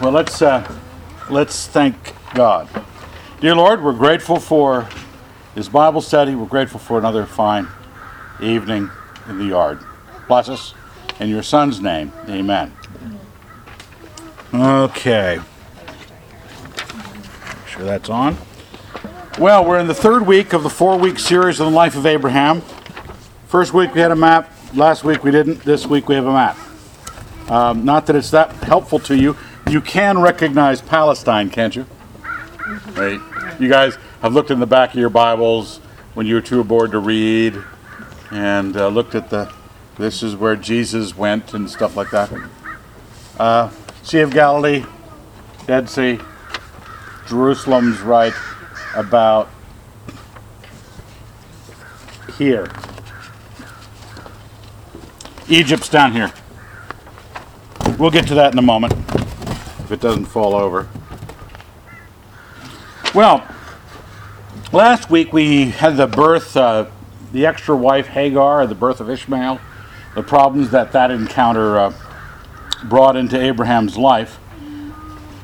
Well, let's uh, let's thank God. Dear Lord, we're grateful for this Bible study. We're grateful for another fine evening in the yard. Bless us in your Son's name. Amen. Okay. Make sure that's on. Well, we're in the third week of the four-week series on the life of Abraham. First week we had a map. Last week we didn't. This week we have a map. Um, not that it's that helpful to you. You can recognize Palestine, can't you? Right. You guys have looked in the back of your Bibles when you were too bored to read, and uh, looked at the. This is where Jesus went and stuff like that. Uh, sea of Galilee, Dead Sea, Jerusalem's right about here. Egypt's down here. We'll get to that in a moment if it doesn't fall over. Well, last week we had the birth, uh, the extra wife Hagar, the birth of Ishmael, the problems that that encounter uh, brought into Abraham's life.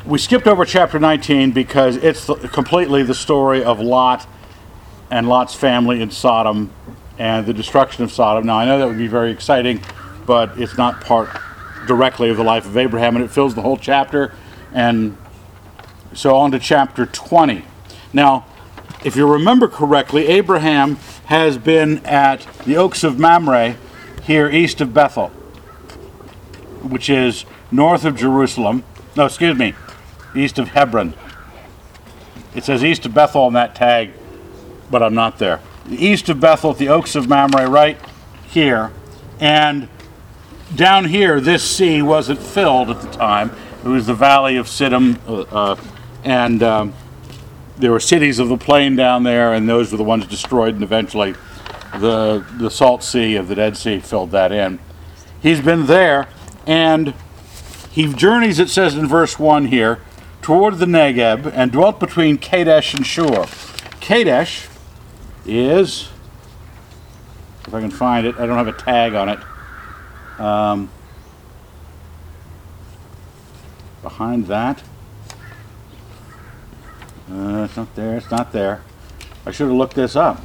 We skipped over chapter 19 because it's completely the story of Lot and Lot's family in Sodom and the destruction of Sodom. Now, I know that would be very exciting, but it's not part directly of the life of Abraham, and it fills the whole chapter. And so on to chapter 20. Now, if you remember correctly, Abraham has been at the Oaks of Mamre here east of Bethel, which is north of Jerusalem. No, excuse me, east of Hebron. It says east of Bethel on that tag, but I'm not there. East of Bethel at the Oaks of Mamre, right here. And down here, this sea wasn't filled at the time. It was the valley of Siddim, uh, uh, and um, there were cities of the plain down there, and those were the ones destroyed, and eventually the, the salt sea of the Dead Sea filled that in. He's been there, and he journeys, it says in verse 1 here, toward the Negeb, and dwelt between Kadesh and Shur. Kadesh is, if I can find it, I don't have a tag on it. Um, behind that. Uh, it's not there. It's not there. I should have looked this up.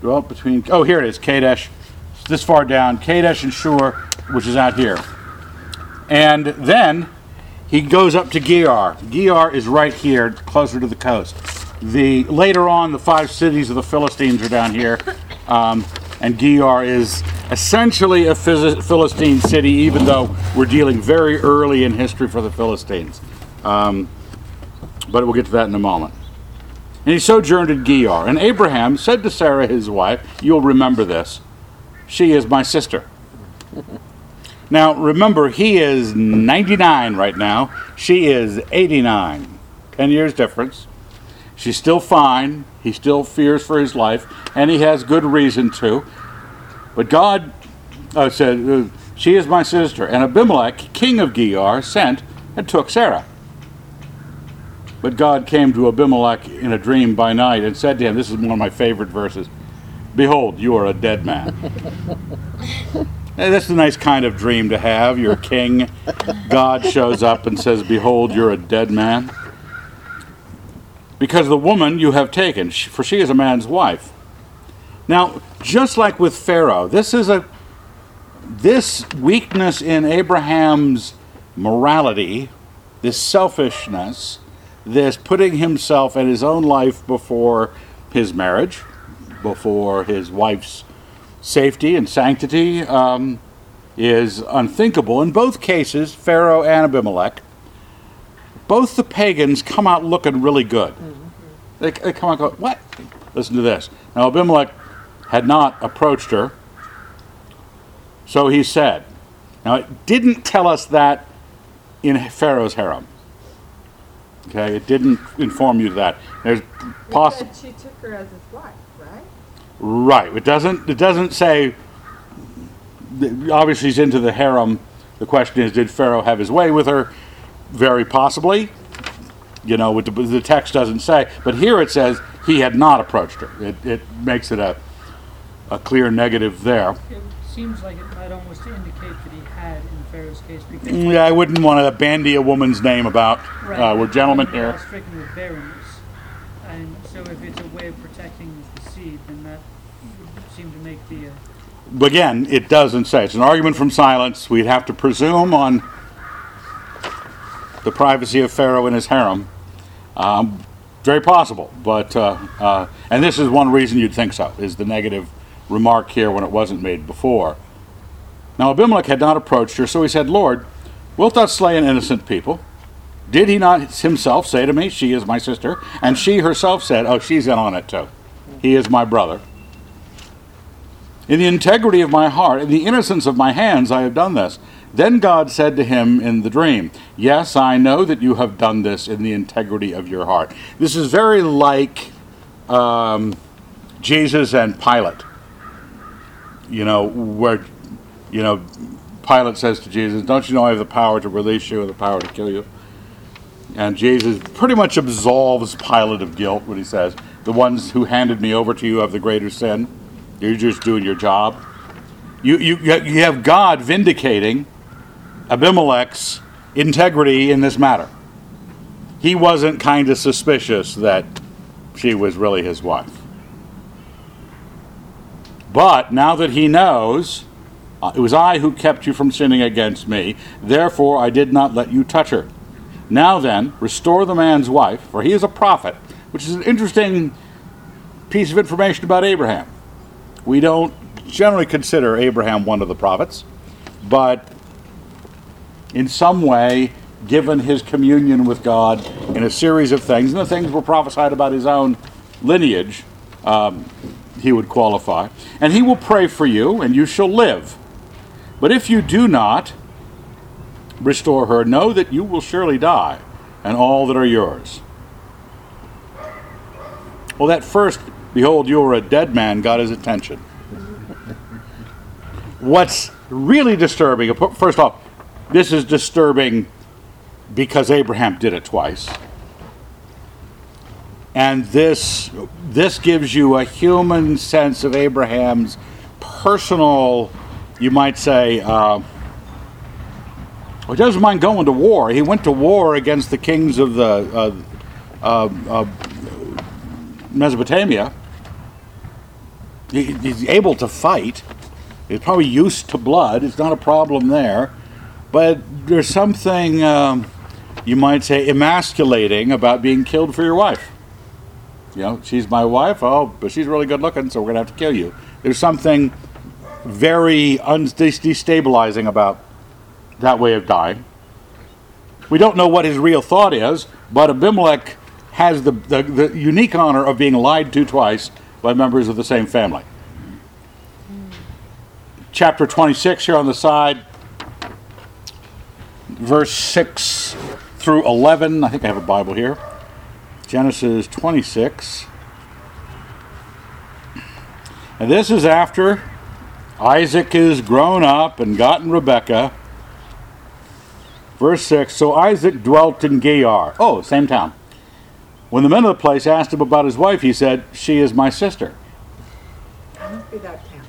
Dwelt between. Oh, here it is. Kadesh. It's this far down. Kadesh and Shur, which is out here. And then he goes up to Gerar. Gerar is right here, closer to the coast. The later on, the five cities of the Philistines are down here, um, and Gerar is essentially a Philistine city, even though we're dealing very early in history for the Philistines. Um, but we'll get to that in a moment. And he sojourned at Gerar. And Abraham said to Sarah, his wife, You'll remember this, she is my sister. Now, remember, he is 99 right now. She is 89. 10 years difference. She's still fine. He still fears for his life, and he has good reason to. But God uh, said, uh, She is my sister. And Abimelech, king of Gerar, sent and took Sarah. But God came to Abimelech in a dream by night and said to him, This is one of my favorite verses Behold, you are a dead man. That's a nice kind of dream to have. You're a king. God shows up and says, Behold, you're a dead man. Because the woman you have taken, for she is a man's wife. Now, just like with Pharaoh, this is a this weakness in Abraham's morality, this selfishness, this putting himself and his own life before his marriage, before his wife's safety and sanctity, um, is unthinkable. In both cases, Pharaoh and Abimelech, both the pagans come out looking really good. Mm-hmm. They, they come out go, What? Listen to this. Now, Abimelech had not approached her, so he said. Now, it didn't tell us that in Pharaoh's harem. Okay, it didn't inform you of that. There's possible. she took her as his wife, right? Right. It doesn't. It doesn't say. Obviously, he's into the harem. The question is, did Pharaoh have his way with her? Very possibly. You know, with the, the text doesn't say, but here it says he had not approached her. It, it makes it a a clear negative there. It seems like it might almost indicate that he had in Pharaoh's case because Yeah, I wouldn't want to bandy a woman's name about. Uh, we're gentlemen here. stricken with barrenness, and so if it's a way of protecting the seed, then that would seem to make the. Uh, again, it doesn't say. It's an argument from silence. We'd have to presume on the privacy of Pharaoh and his harem. Um, very possible, but uh, uh, and this is one reason you'd think so is the negative remark here when it wasn't made before. Now Abimelech had not approached her, so he said, "Lord, wilt thou slay an innocent people? Did he not himself say to me, She is my sister? And she herself said, Oh, she's in on it too. He is my brother. In the integrity of my heart, in the innocence of my hands, I have done this. Then God said to him in the dream, Yes, I know that you have done this in the integrity of your heart. This is very like um, Jesus and Pilate. You know, where, you know, Pilate says to Jesus, Don't you know I have the power to release you and the power to kill you? And Jesus pretty much absolves Pilate of guilt when he says, The ones who handed me over to you have the greater sin. You're just doing your job. You, you, you have God vindicating Abimelech's integrity in this matter. He wasn't kind of suspicious that she was really his wife. But now that he knows, uh, it was I who kept you from sinning against me, therefore I did not let you touch her. Now then, restore the man's wife, for he is a prophet, which is an interesting piece of information about Abraham. We don't generally consider Abraham one of the prophets, but in some way, given his communion with God in a series of things, and the things were prophesied about his own lineage, um, he would qualify. And he will pray for you, and you shall live. But if you do not restore her, know that you will surely die, and all that are yours. Well, that first, behold, you are a dead man, got his attention. What's really disturbing, first off, this is disturbing because Abraham did it twice. And this, this gives you a human sense of Abraham's personal, you might say, uh, well, he doesn't mind going to war. He went to war against the kings of the uh, uh, uh, Mesopotamia. He, he's able to fight. He's probably used to blood. It's not a problem there. But there's something, um, you might say, emasculating about being killed for your wife. You know, she's my wife. Oh, but she's really good looking, so we're going to have to kill you. There's something very un- destabilizing about that way of dying. We don't know what his real thought is, but Abimelech has the, the, the unique honor of being lied to twice by members of the same family. Chapter 26 here on the side, verse 6 through 11. I think I have a Bible here. Genesis 26. And this is after Isaac is grown up and gotten Rebekah. Verse 6 So Isaac dwelt in Gerar. Oh, same town. When the men of the place asked him about his wife, he said, She is my sister. Must be that town.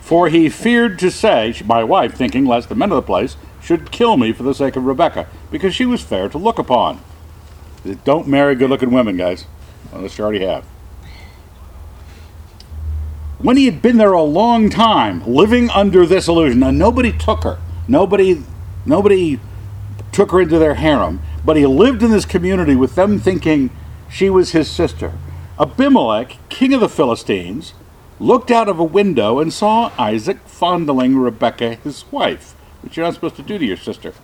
For he feared to say, My wife, thinking lest the men of the place should kill me for the sake of Rebecca, because she was fair to look upon. Don't marry good looking women, guys, unless you already have. When he had been there a long time, living under this illusion, and nobody took her, nobody, nobody took her into their harem, but he lived in this community with them thinking she was his sister. Abimelech, king of the Philistines, looked out of a window and saw Isaac fondling Rebekah, his wife, which you're not supposed to do to your sister.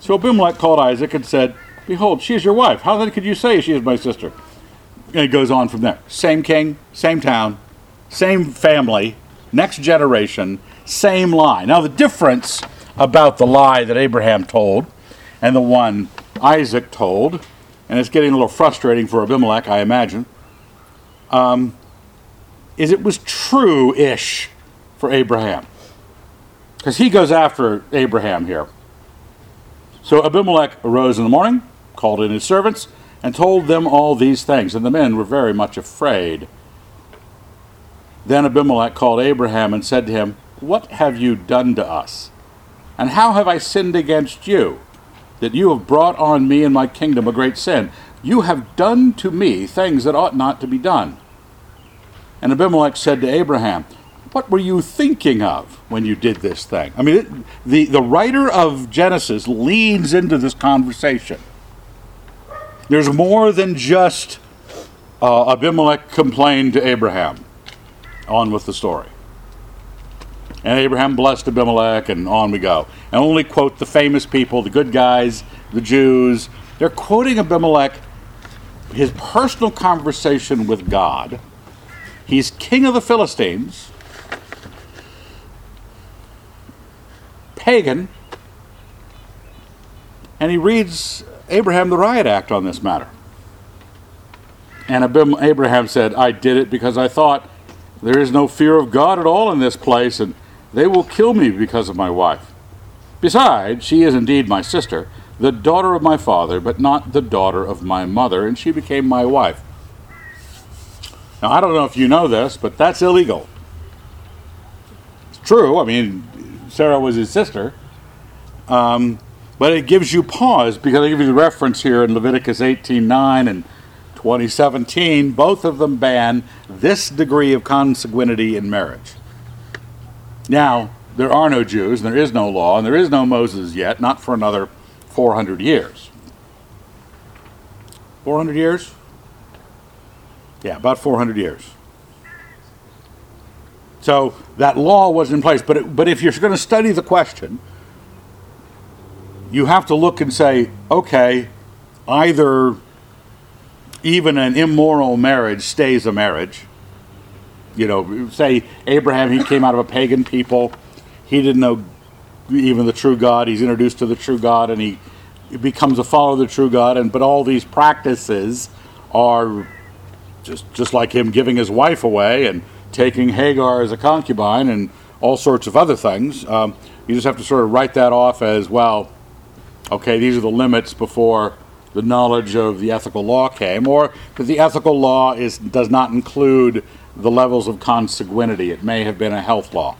So Abimelech called Isaac and said, Behold, she is your wife. How then could you say she is my sister? And it goes on from there. Same king, same town, same family, next generation, same lie. Now, the difference about the lie that Abraham told and the one Isaac told, and it's getting a little frustrating for Abimelech, I imagine, um, is it was true ish for Abraham. Because he goes after Abraham here. So Abimelech arose in the morning, called in his servants, and told them all these things. And the men were very much afraid. Then Abimelech called Abraham and said to him, What have you done to us? And how have I sinned against you, that you have brought on me and my kingdom a great sin? You have done to me things that ought not to be done. And Abimelech said to Abraham, What were you thinking of when you did this thing? I mean, it, the, the writer of Genesis leads into this conversation. There's more than just uh, Abimelech complained to Abraham. On with the story. And Abraham blessed Abimelech, and on we go. And only quote the famous people, the good guys, the Jews. They're quoting Abimelech, his personal conversation with God. He's king of the Philistines, pagan, and he reads Abraham the riot act on this matter. And Abraham said, I did it because I thought there is no fear of God at all in this place, and they will kill me because of my wife. Besides, she is indeed my sister, the daughter of my father, but not the daughter of my mother, and she became my wife. Now, I don't know if you know this, but that's illegal. It's true. I mean, Sarah was his sister. Um, but it gives you pause because I give you the reference here in Leviticus 18:9 and 2017. Both of them ban this degree of consanguinity in marriage. Now, there are no Jews, and there is no law, and there is no Moses yet, not for another 400 years. 400 years? Yeah, about 400 years. So that law was in place. But, it, but if you're going to study the question, you have to look and say, okay, either even an immoral marriage stays a marriage. You know, say Abraham, he came out of a pagan people. He didn't know even the true God. He's introduced to the true God and he becomes a follower of the true God. And but all these practices are just just like him giving his wife away and taking Hagar as a concubine and all sorts of other things. Um, you just have to sort of write that off as well. Okay, these are the limits before the knowledge of the ethical law came, or that the ethical law is does not include the levels of consanguinity. It may have been a health law.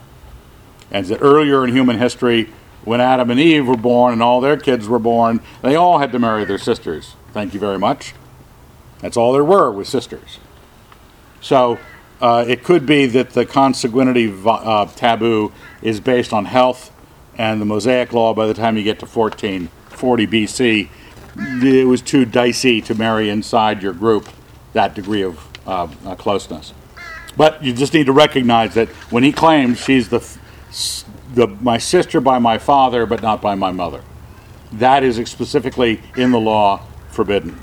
And that earlier in human history, when Adam and Eve were born and all their kids were born, they all had to marry their sisters. Thank you very much. That's all there were was sisters. So uh, it could be that the consanguinity uh, taboo is based on health, and the Mosaic law, by the time you get to 1440 BC, it was too dicey to marry inside your group that degree of uh, uh, closeness. But you just need to recognize that when he claims she's the, the my sister by my father, but not by my mother, that is specifically in the law forbidden.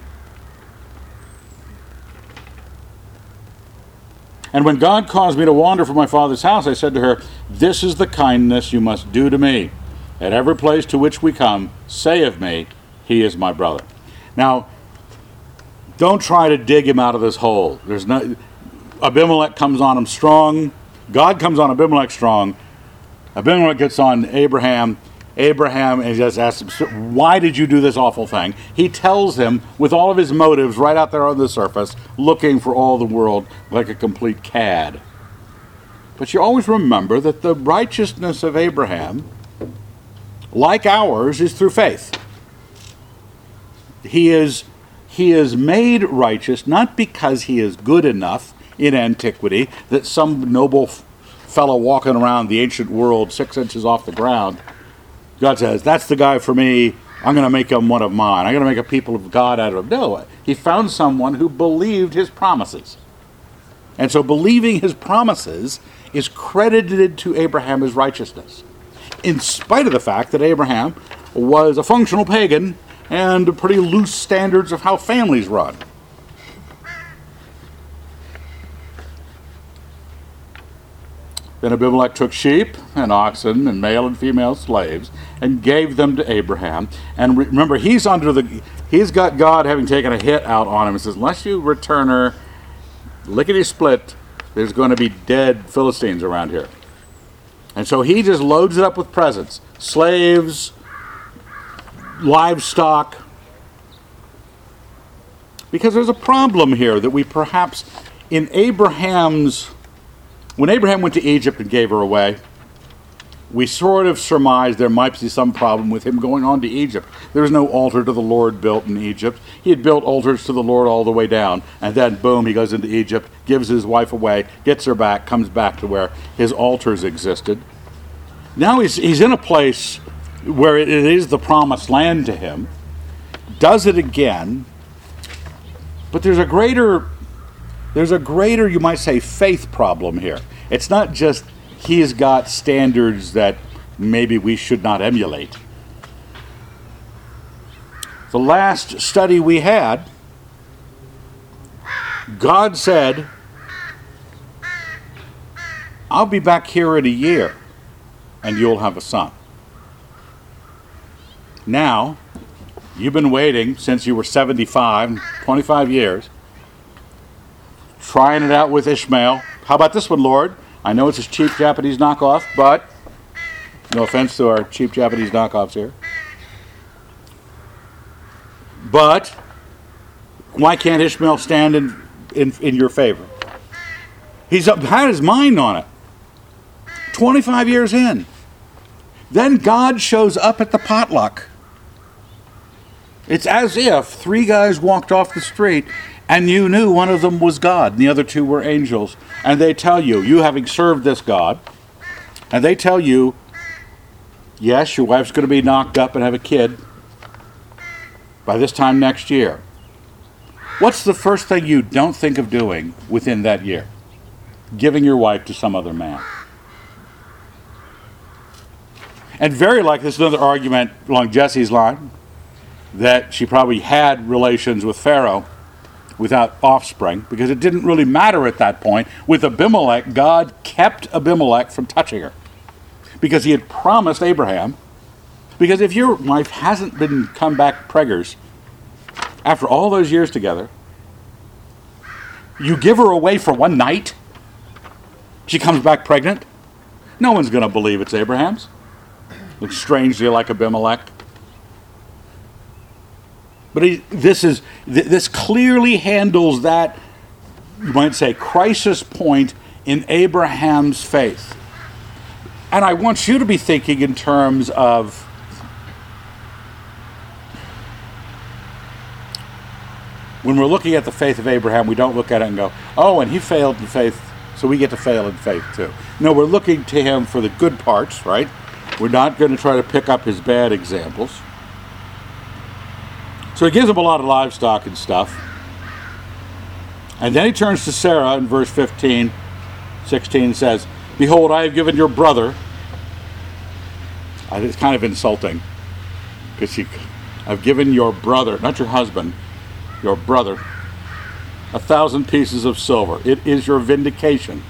And when God caused me to wander from my father's house, I said to her, This is the kindness you must do to me. At every place to which we come, say of me, He is my brother. Now, don't try to dig him out of this hole. There's no Abimelech comes on him strong. God comes on Abimelech strong. Abimelech gets on Abraham. Abraham and he just asks him, Why did you do this awful thing? He tells him, with all of his motives right out there on the surface, looking for all the world like a complete cad. But you always remember that the righteousness of Abraham, like ours, is through faith. He is, he is made righteous not because he is good enough in antiquity that some noble fellow walking around the ancient world six inches off the ground God says, That's the guy for me. I'm going to make him one of mine. I'm going to make a people of God out of him. No, he found someone who believed his promises. And so believing his promises is credited to Abraham as righteousness, in spite of the fact that Abraham was a functional pagan and pretty loose standards of how families run. Then Abimelech took sheep and oxen and male and female slaves and gave them to Abraham. And remember, he's under the, he's got God having taken a hit out on him and says, unless you return her lickety split, there's going to be dead Philistines around here. And so he just loads it up with presents slaves, livestock. Because there's a problem here that we perhaps, in Abraham's When Abraham went to Egypt and gave her away, we sort of surmised there might be some problem with him going on to Egypt. There was no altar to the Lord built in Egypt. He had built altars to the Lord all the way down, and then boom, he goes into Egypt, gives his wife away, gets her back, comes back to where his altars existed. Now he's, he's in a place where it is the promised land to him, does it again, but there's a greater there's a greater, you might say, faith problem here. It's not just he's got standards that maybe we should not emulate. The last study we had, God said, I'll be back here in a year and you'll have a son. Now, you've been waiting since you were 75, 25 years trying it out with Ishmael. How about this one, Lord? I know it's a cheap Japanese knockoff, but no offense to our cheap Japanese knockoffs here. But why can't Ishmael stand in, in, in your favor? He's up, had his mind on it. 25 years in. Then God shows up at the potluck. It's as if three guys walked off the street and you knew one of them was God and the other two were angels. And they tell you, you having served this God, and they tell you, yes, your wife's going to be knocked up and have a kid by this time next year. What's the first thing you don't think of doing within that year? Giving your wife to some other man. And very likely, there's another argument along Jesse's line that she probably had relations with Pharaoh without offspring because it didn't really matter at that point. With Abimelech, God kept Abimelech from touching her because he had promised Abraham. Because if your wife hasn't been come back preggers after all those years together, you give her away for one night, she comes back pregnant, no one's going to believe it's Abraham's. Looks strangely like Abimelech. But he, this is th- this clearly handles that you might say crisis point in Abraham's faith. And I want you to be thinking in terms of when we're looking at the faith of Abraham, we don't look at it and go, "Oh, and he failed in faith, so we get to fail in faith too." No, we're looking to him for the good parts, right? We're not going to try to pick up his bad examples. So he gives him a lot of livestock and stuff. And then he turns to Sarah in verse 15, 16 and says, Behold, I have given your brother. It's kind of insulting because he, I've given your brother, not your husband, your brother, a thousand pieces of silver. It is your vindication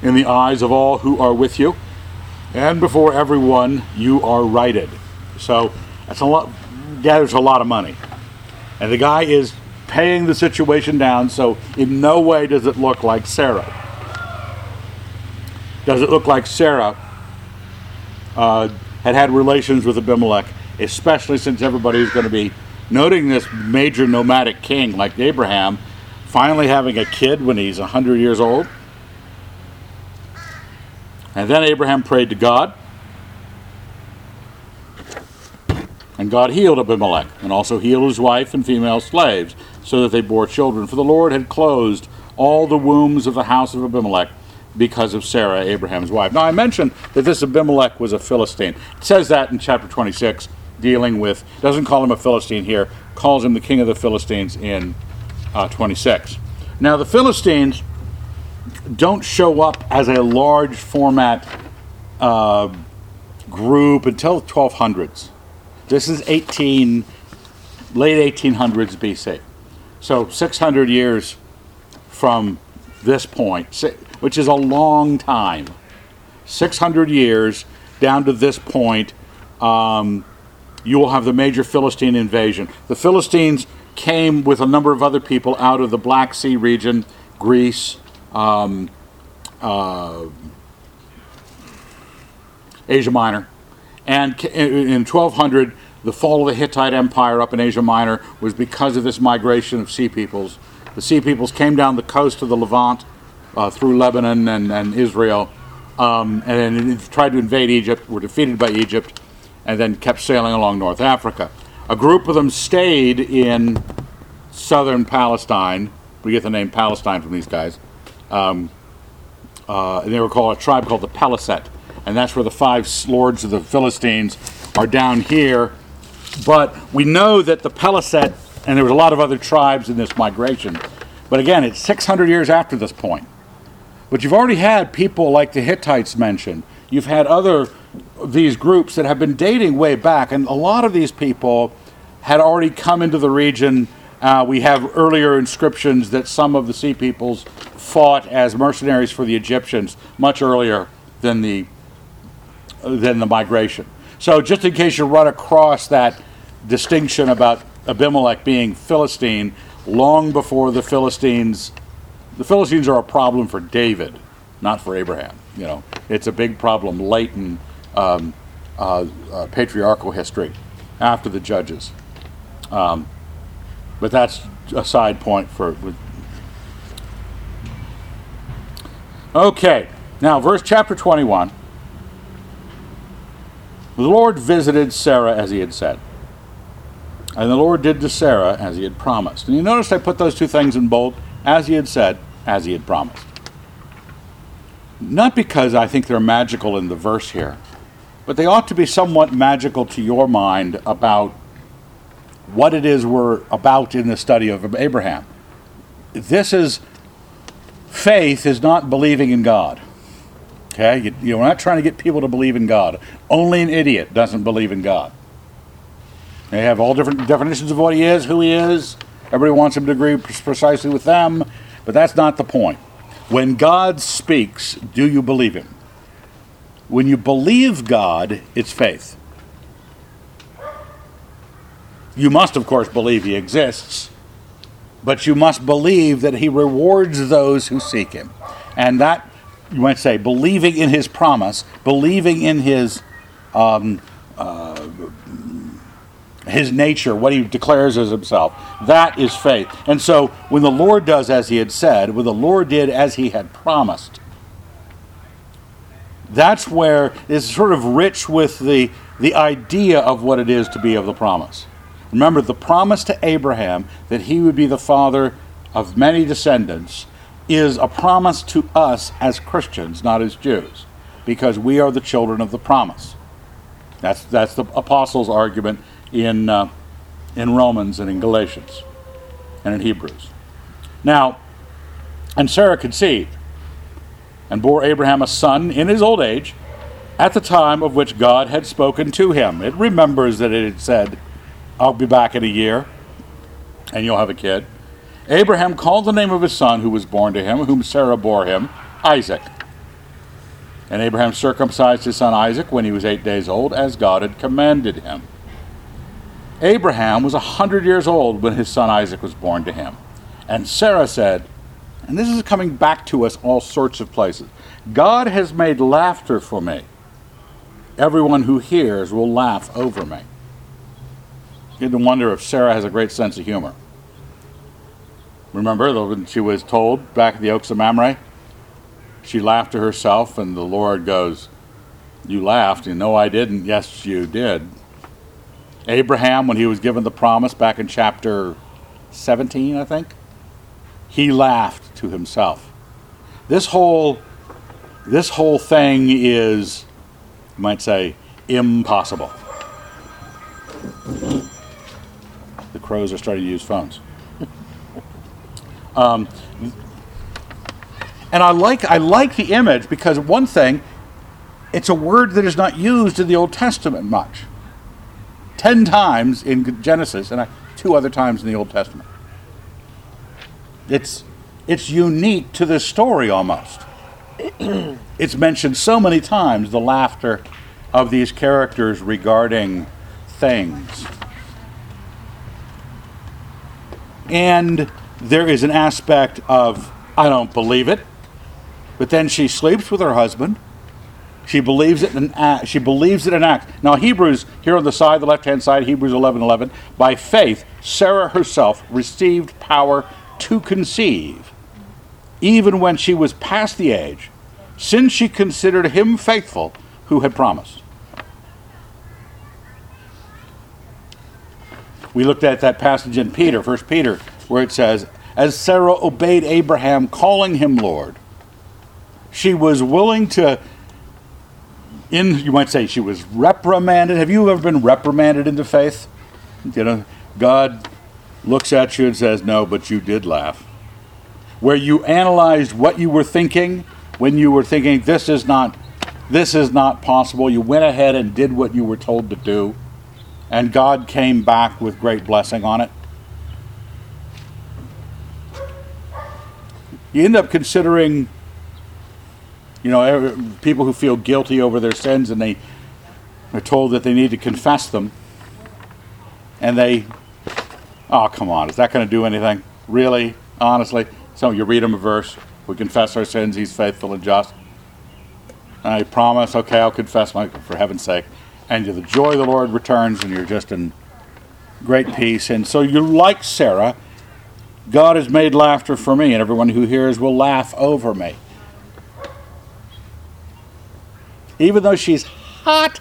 in the eyes of all who are with you, and before everyone you are righted. So that's a lot, gathers a lot of money. And the guy is paying the situation down, so in no way does it look like Sarah. Does it look like Sarah uh, had had relations with Abimelech, especially since everybody is going to be noting this major nomadic king like Abraham finally having a kid when he's 100 years old? And then Abraham prayed to God. And God healed Abimelech, and also healed his wife and female slaves, so that they bore children. For the Lord had closed all the wombs of the house of Abimelech because of Sarah, Abraham's wife. Now, I mentioned that this Abimelech was a Philistine. It says that in chapter 26, dealing with, doesn't call him a Philistine here, calls him the king of the Philistines in uh, 26. Now, the Philistines don't show up as a large format uh, group until the 1200s. This is 18, late 1800s BC. So 600 years from this point, which is a long time. 600 years down to this point, um, you will have the major Philistine invasion. The Philistines came with a number of other people out of the Black Sea region, Greece, um, uh, Asia Minor. And in in 1200, the fall of the Hittite Empire up in Asia Minor was because of this migration of sea peoples. The sea peoples came down the coast of the Levant uh, through Lebanon and, and Israel, um, and tried to invade Egypt, were defeated by Egypt, and then kept sailing along North Africa. A group of them stayed in southern Palestine. We get the name Palestine from these guys. Um, uh, and they were called a tribe called the Peleset, and that's where the five lords of the Philistines are down here. But we know that the Peleset, and there was a lot of other tribes in this migration. But again, it's 600 years after this point. But you've already had people like the Hittites mentioned. You've had other these groups that have been dating way back, and a lot of these people had already come into the region. Uh, we have earlier inscriptions that some of the Sea Peoples fought as mercenaries for the Egyptians much earlier than the than the migration. So, just in case you run across that distinction about Abimelech being Philistine, long before the Philistines the Philistines are a problem for David, not for Abraham. You know, it's a big problem late in um, uh, uh, patriarchal history, after the judges. Um, but that's a side point for. with- Okay, now verse chapter twenty-one. The Lord visited Sarah as he had said. And the Lord did to Sarah as he had promised. And you notice I put those two things in bold, as he had said, as he had promised. Not because I think they're magical in the verse here, but they ought to be somewhat magical to your mind about what it is we're about in the study of Abraham. This is faith is not believing in God. Okay? You, you know, we're not trying to get people to believe in God. Only an idiot doesn't believe in God. They have all different definitions of what he is, who he is. Everybody wants him to agree precisely with them, but that's not the point. When God speaks, do you believe him? When you believe God, it's faith. You must, of course, believe he exists, but you must believe that he rewards those who seek him. And that, you might say, believing in his promise, believing in his um, uh, his nature, what he declares as himself. That is faith. And so when the Lord does as he had said, when the Lord did as he had promised, that's where it's sort of rich with the, the idea of what it is to be of the promise. Remember, the promise to Abraham that he would be the father of many descendants is a promise to us as Christians, not as Jews, because we are the children of the promise. That's, that's the apostles' argument in, uh, in Romans and in Galatians and in Hebrews. Now, and Sarah conceived and bore Abraham a son in his old age at the time of which God had spoken to him. It remembers that it had said, I'll be back in a year and you'll have a kid. Abraham called the name of his son who was born to him, whom Sarah bore him, Isaac. And Abraham circumcised his son Isaac when he was eight days old, as God had commanded him. Abraham was a hundred years old when his son Isaac was born to him. And Sarah said, and this is coming back to us all sorts of places God has made laughter for me. Everyone who hears will laugh over me. You have to wonder if Sarah has a great sense of humor. Remember when she was told back at the Oaks of Mamre? She laughed to herself, and the Lord goes, You laughed. And no, I didn't. Yes, you did. Abraham, when he was given the promise back in chapter 17, I think, he laughed to himself. This whole this whole thing is, you might say, impossible. The crows are starting to use phones. Um, and I like I like the image because one thing, it's a word that is not used in the Old Testament much. Ten times in Genesis and uh, two other times in the Old Testament. It's it's unique to this story almost. it's mentioned so many times the laughter of these characters regarding things. And there is an aspect of I don't believe it. But then she sleeps with her husband. She believes it and act, she believes it and acts. Now Hebrews here on the side, the left-hand side, Hebrews 11, 11, by faith Sarah herself received power to conceive even when she was past the age, since she considered him faithful who had promised. We looked at that passage in Peter, 1 Peter, where it says, As Sarah obeyed Abraham, calling him Lord, she was willing to, in you might say she was reprimanded. Have you ever been reprimanded into faith? You know, God looks at you and says, No, but you did laugh. Where you analyzed what you were thinking when you were thinking this is not this is not possible. You went ahead and did what you were told to do, and God came back with great blessing on it. You end up considering, you know, people who feel guilty over their sins and they are told that they need to confess them, and they, oh, come on, is that going to do anything? Really? Honestly? So you read them a verse, we confess our sins, he's faithful and just. I promise, okay, I'll confess my, for heaven's sake. And the joy of the Lord returns, and you're just in great peace. And so you like Sarah. God has made laughter for me, and everyone who hears will laugh over me. Even though she's hot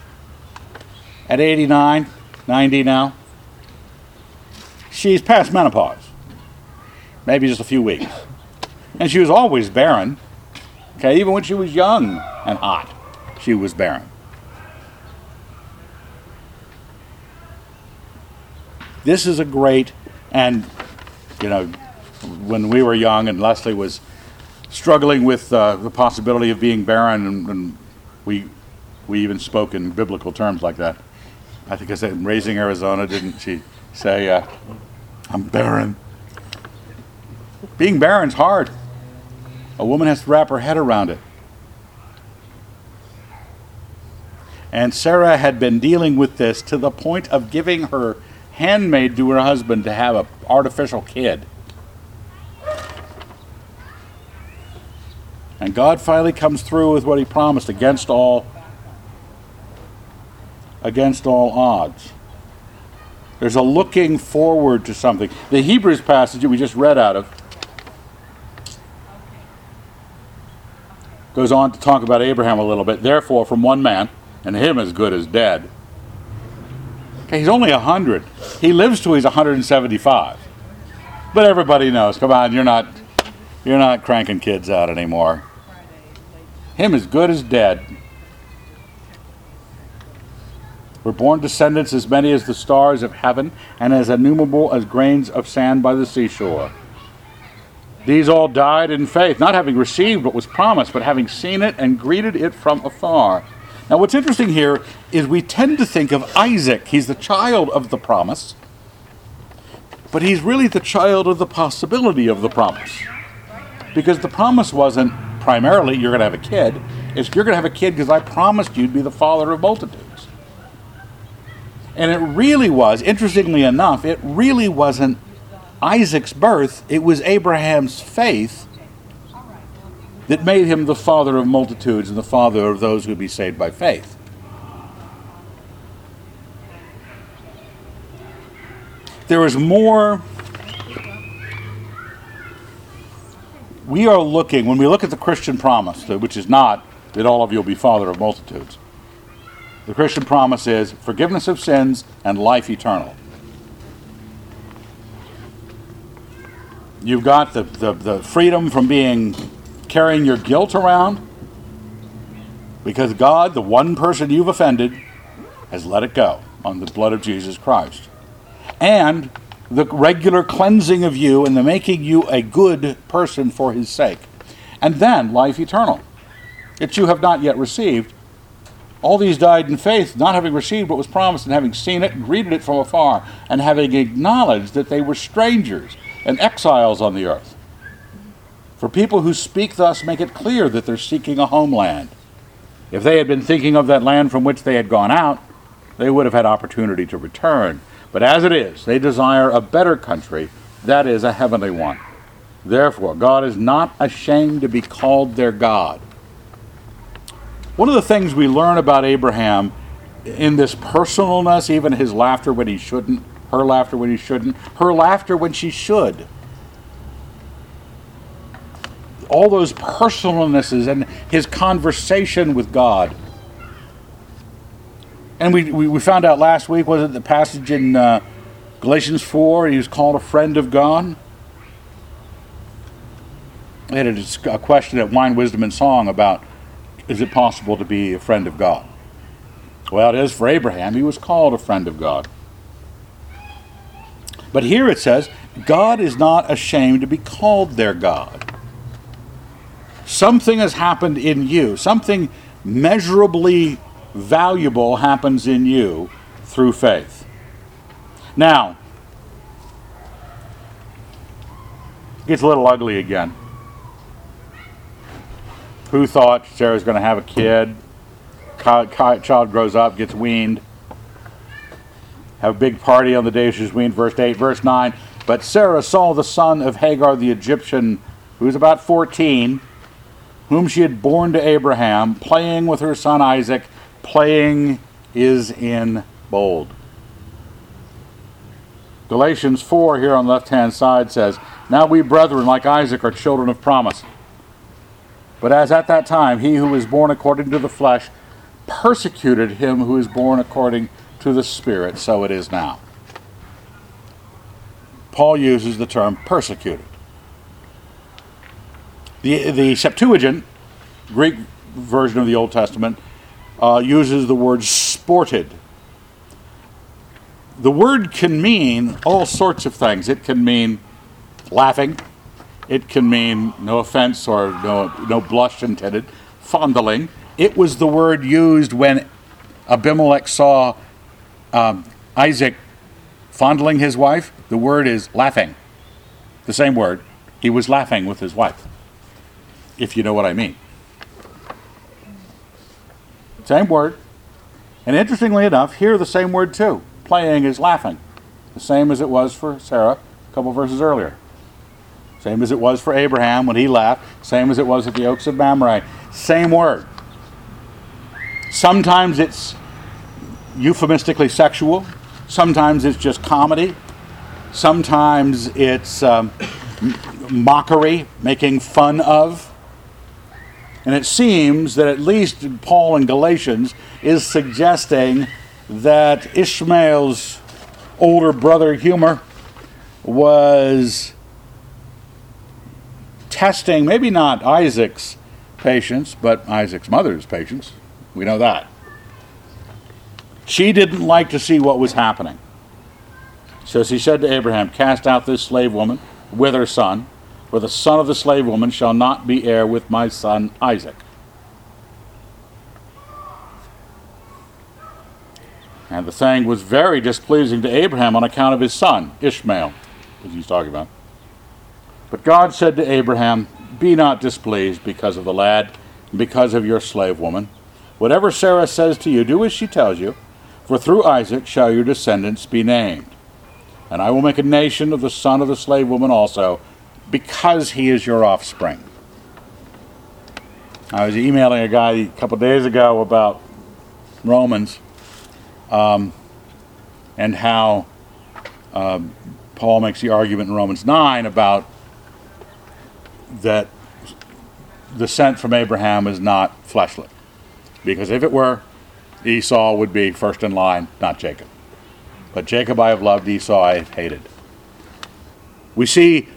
at 89, 90 now, she's past menopause. Maybe just a few weeks. And she was always barren. Okay, even when she was young and hot, she was barren. This is a great, and you know, when we were young and Leslie was struggling with uh, the possibility of being barren, and, and we we even spoke in biblical terms like that. I think I said in raising Arizona, didn't she say, uh, "I'm barren"? Being barren's hard. A woman has to wrap her head around it. And Sarah had been dealing with this to the point of giving her handmaid to her husband to have an artificial kid. And God finally comes through with what he promised against all against all odds. There's a looking forward to something. The Hebrews passage that we just read out of goes on to talk about Abraham a little bit. Therefore, from one man, and him as good as dead. Okay, he's only 100. He lives to he's 175. But everybody knows, come on, you're not you're not cranking kids out anymore. Him as good as dead. We're born descendants as many as the stars of heaven and as innumerable as grains of sand by the seashore. These all died in faith, not having received what was promised, but having seen it and greeted it from afar. Now, what's interesting here is we tend to think of Isaac. He's the child of the promise, but he's really the child of the possibility of the promise. Because the promise wasn't primarily you're going to have a kid, it's you're going to have a kid because I promised you'd be the father of multitudes. And it really was, interestingly enough, it really wasn't Isaac's birth, it was Abraham's faith that made him the father of multitudes and the father of those who would be saved by faith. There is more. We are looking, when we look at the Christian promise, which is not that all of you will be father of multitudes, the Christian promise is forgiveness of sins and life eternal. You've got the, the, the freedom from being carrying your guilt around because God, the one person you've offended, has let it go on the blood of Jesus Christ. And the regular cleansing of you and the making you a good person for his sake. And then life eternal, that you have not yet received. All these died in faith, not having received what was promised, and having seen it and greeted it from afar, and having acknowledged that they were strangers and exiles on the earth. For people who speak thus make it clear that they're seeking a homeland. If they had been thinking of that land from which they had gone out, they would have had opportunity to return. But as it is, they desire a better country, that is, a heavenly one. Therefore, God is not ashamed to be called their God. One of the things we learn about Abraham in this personalness, even his laughter when he shouldn't, her laughter when he shouldn't, her laughter when she should. all those personalnesses and his conversation with God. And we, we, we found out last week, was it the passage in uh, Galatians 4? He was called a friend of God. We had a, a question at Wine, Wisdom, and Song about is it possible to be a friend of God? Well, it is for Abraham. He was called a friend of God. But here it says, God is not ashamed to be called their God. Something has happened in you, something measurably valuable happens in you through faith. Now, it gets a little ugly again. Who thought Sarah was going to have a kid? Chi- chi- Child grows up, gets weaned. Have a big party on the day she's weaned. Verse 8. Verse 9. But Sarah saw the son of Hagar the Egyptian, who was about 14, whom she had borne to Abraham, playing with her son Isaac. Playing is in bold. Galatians 4 here on the left hand side says, Now we brethren, like Isaac, are children of promise. But as at that time he who was born according to the flesh persecuted him who is born according to the Spirit, so it is now. Paul uses the term persecuted. The, the Septuagint, Greek version of the Old Testament, uh, uses the word sported. The word can mean all sorts of things. It can mean laughing, it can mean no offense or no, no blush intended, fondling. It was the word used when Abimelech saw um, Isaac fondling his wife. The word is laughing. The same word. He was laughing with his wife, if you know what I mean. Same word. And interestingly enough, here the same word too. Playing is laughing. The same as it was for Sarah a couple verses earlier. Same as it was for Abraham when he laughed. Same as it was at the oaks of Mamre. Same word. Sometimes it's euphemistically sexual. Sometimes it's just comedy. Sometimes it's um, mockery, making fun of. And it seems that at least Paul in Galatians is suggesting that Ishmael's older brother humor was testing maybe not Isaac's patience, but Isaac's mother's patience. We know that. She didn't like to see what was happening. So she said to Abraham, Cast out this slave woman with her son, for the son of the slave woman shall not be heir with my son Isaac. And the thing was very displeasing to Abraham on account of his son, Ishmael, as he's talking about. But God said to Abraham, Be not displeased because of the lad, and because of your slave woman. Whatever Sarah says to you, do as she tells you, for through Isaac shall your descendants be named. And I will make a nation of the son of the slave woman also, because he is your offspring. I was emailing a guy a couple days ago about Romans um, and how um, Paul makes the argument in Romans 9 about that the descent from Abraham is not fleshly. Because if it were, Esau would be first in line, not Jacob. But Jacob I have loved, Esau I have hated. We see,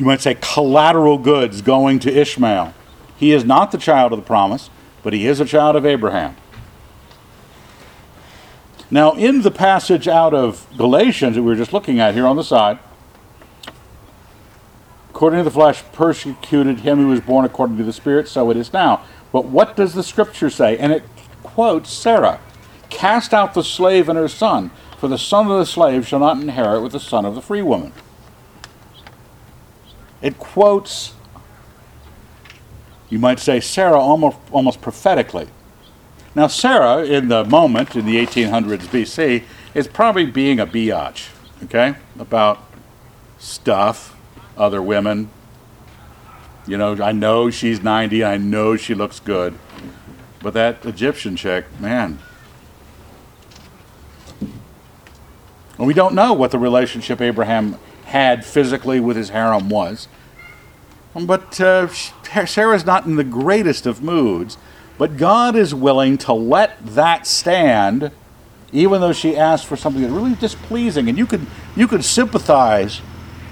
you might say, collateral goods going to Ishmael. He is not the child of the promise, but he is a child of Abraham. Now, in the passage out of Galatians that we were just looking at here on the side, according to the flesh, persecuted him who was born according to the Spirit, so it is now. But what does the scripture say? And it quotes Sarah Cast out the slave and her son, for the son of the slave shall not inherit with the son of the free woman. It quotes, you might say, Sarah almost, almost prophetically. Now, Sarah, in the moment, in the 1800s BC, is probably being a biatch, okay, about stuff, other women. You know, I know she's 90, I know she looks good. But that Egyptian chick, man. And we don't know what the relationship Abraham had physically with his harem was. But uh, Sarah's not in the greatest of moods. But God is willing to let that stand, even though she asked for something that's really displeasing. And you could you could sympathize,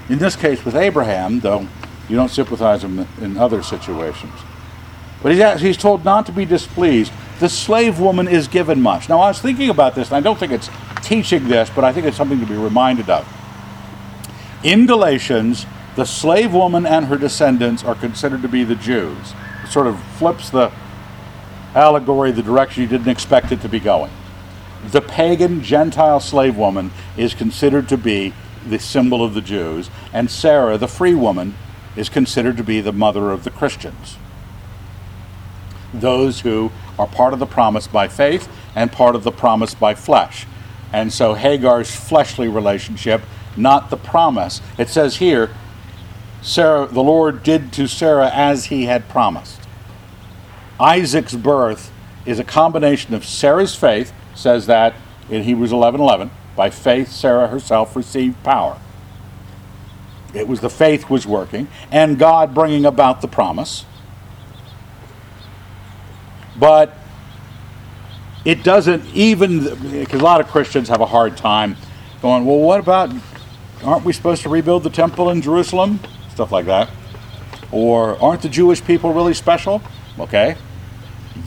in this case, with Abraham, though you don't sympathize him in other situations. But he's, asked, he's told not to be displeased. The slave woman is given much. Now, I was thinking about this, and I don't think it's teaching this, but I think it's something to be reminded of. In Galatians, the slave woman and her descendants are considered to be the Jews. It sort of flips the allegory the direction you didn't expect it to be going. The pagan Gentile slave woman is considered to be the symbol of the Jews, and Sarah, the free woman, is considered to be the mother of the Christians. Those who are part of the promise by faith and part of the promise by flesh. And so Hagar's fleshly relationship, not the promise. It says here, Sarah, the Lord did to Sarah as he had promised. Isaac's birth is a combination of Sarah's faith, says that in Hebrews 11 11. By faith, Sarah herself received power. It was the faith was working, and God bringing about the promise. But it doesn't even, because a lot of Christians have a hard time going, well, what about, aren't we supposed to rebuild the temple in Jerusalem? Stuff like that. Or aren't the Jewish people really special? Okay.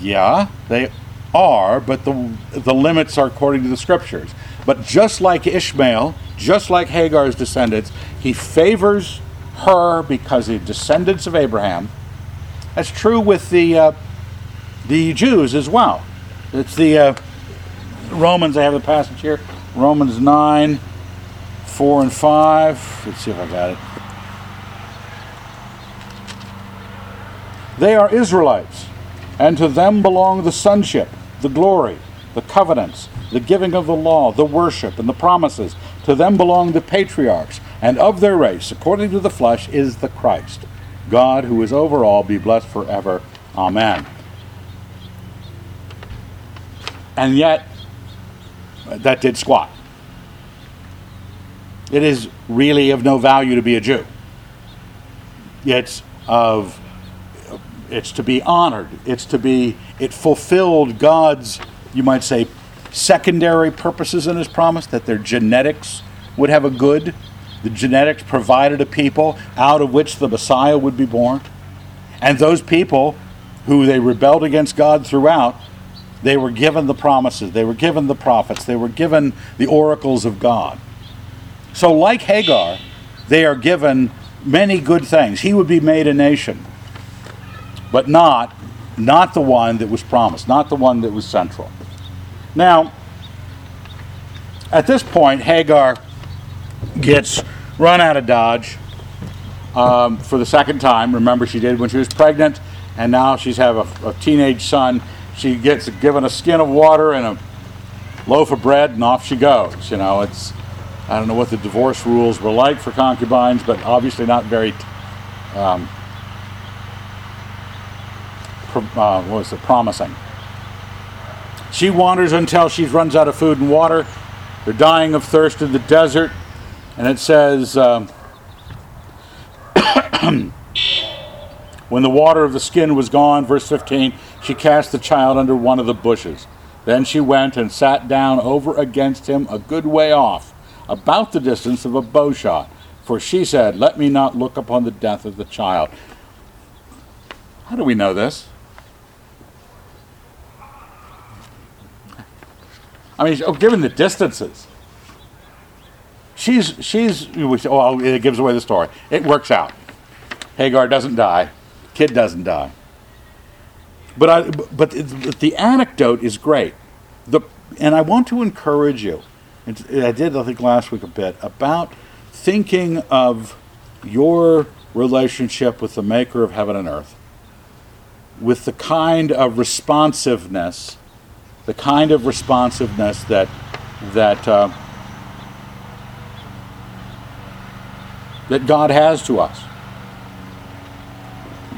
Yeah, they are, but the, the limits are according to the scriptures. But just like Ishmael, just like Hagar's descendants, he favors her because the descendants of Abraham. That's true with the uh, the Jews as well. It's the uh, Romans. I have the passage here. Romans nine, four and five. Let's see if I got it. They are Israelites and to them belong the sonship, the glory, the covenants, the giving of the law, the worship, and the promises. To them belong the patriarchs, and of their race, according to the flesh, is the Christ. God, who is over all, be blessed forever. Amen. And yet, that did squat. It is really of no value to be a Jew. It's of it's to be honored. It's to be, it fulfilled God's, you might say, secondary purposes in his promise, that their genetics would have a good. The genetics provided a people out of which the Messiah would be born. And those people who they rebelled against God throughout, they were given the promises, they were given the prophets, they were given the oracles of God. So, like Hagar, they are given many good things. He would be made a nation but not not the one that was promised, not the one that was central. Now, at this point, Hagar gets run out of Dodge um, for the second time. Remember, she did when she was pregnant, and now she's have a, a teenage son. She gets given a skin of water and a loaf of bread, and off she goes. You know, it's I don't know what the divorce rules were like for concubines, but obviously not very um, uh, what was it, promising. She wanders until she runs out of food and water. They're dying of thirst in the desert. And it says, uh, when the water of the skin was gone, verse 15, she cast the child under one of the bushes. Then she went and sat down over against him a good way off, about the distance of a bow shot. For she said, Let me not look upon the death of the child. How do we know this? I mean, oh, given the distances, she's she's. Oh, it gives away the story. It works out. Hagar doesn't die. Kid doesn't die. But I, but the anecdote is great. The and I want to encourage you. I did, I think, last week a bit about thinking of your relationship with the Maker of heaven and earth, with the kind of responsiveness the kind of responsiveness that that uh, that God has to us.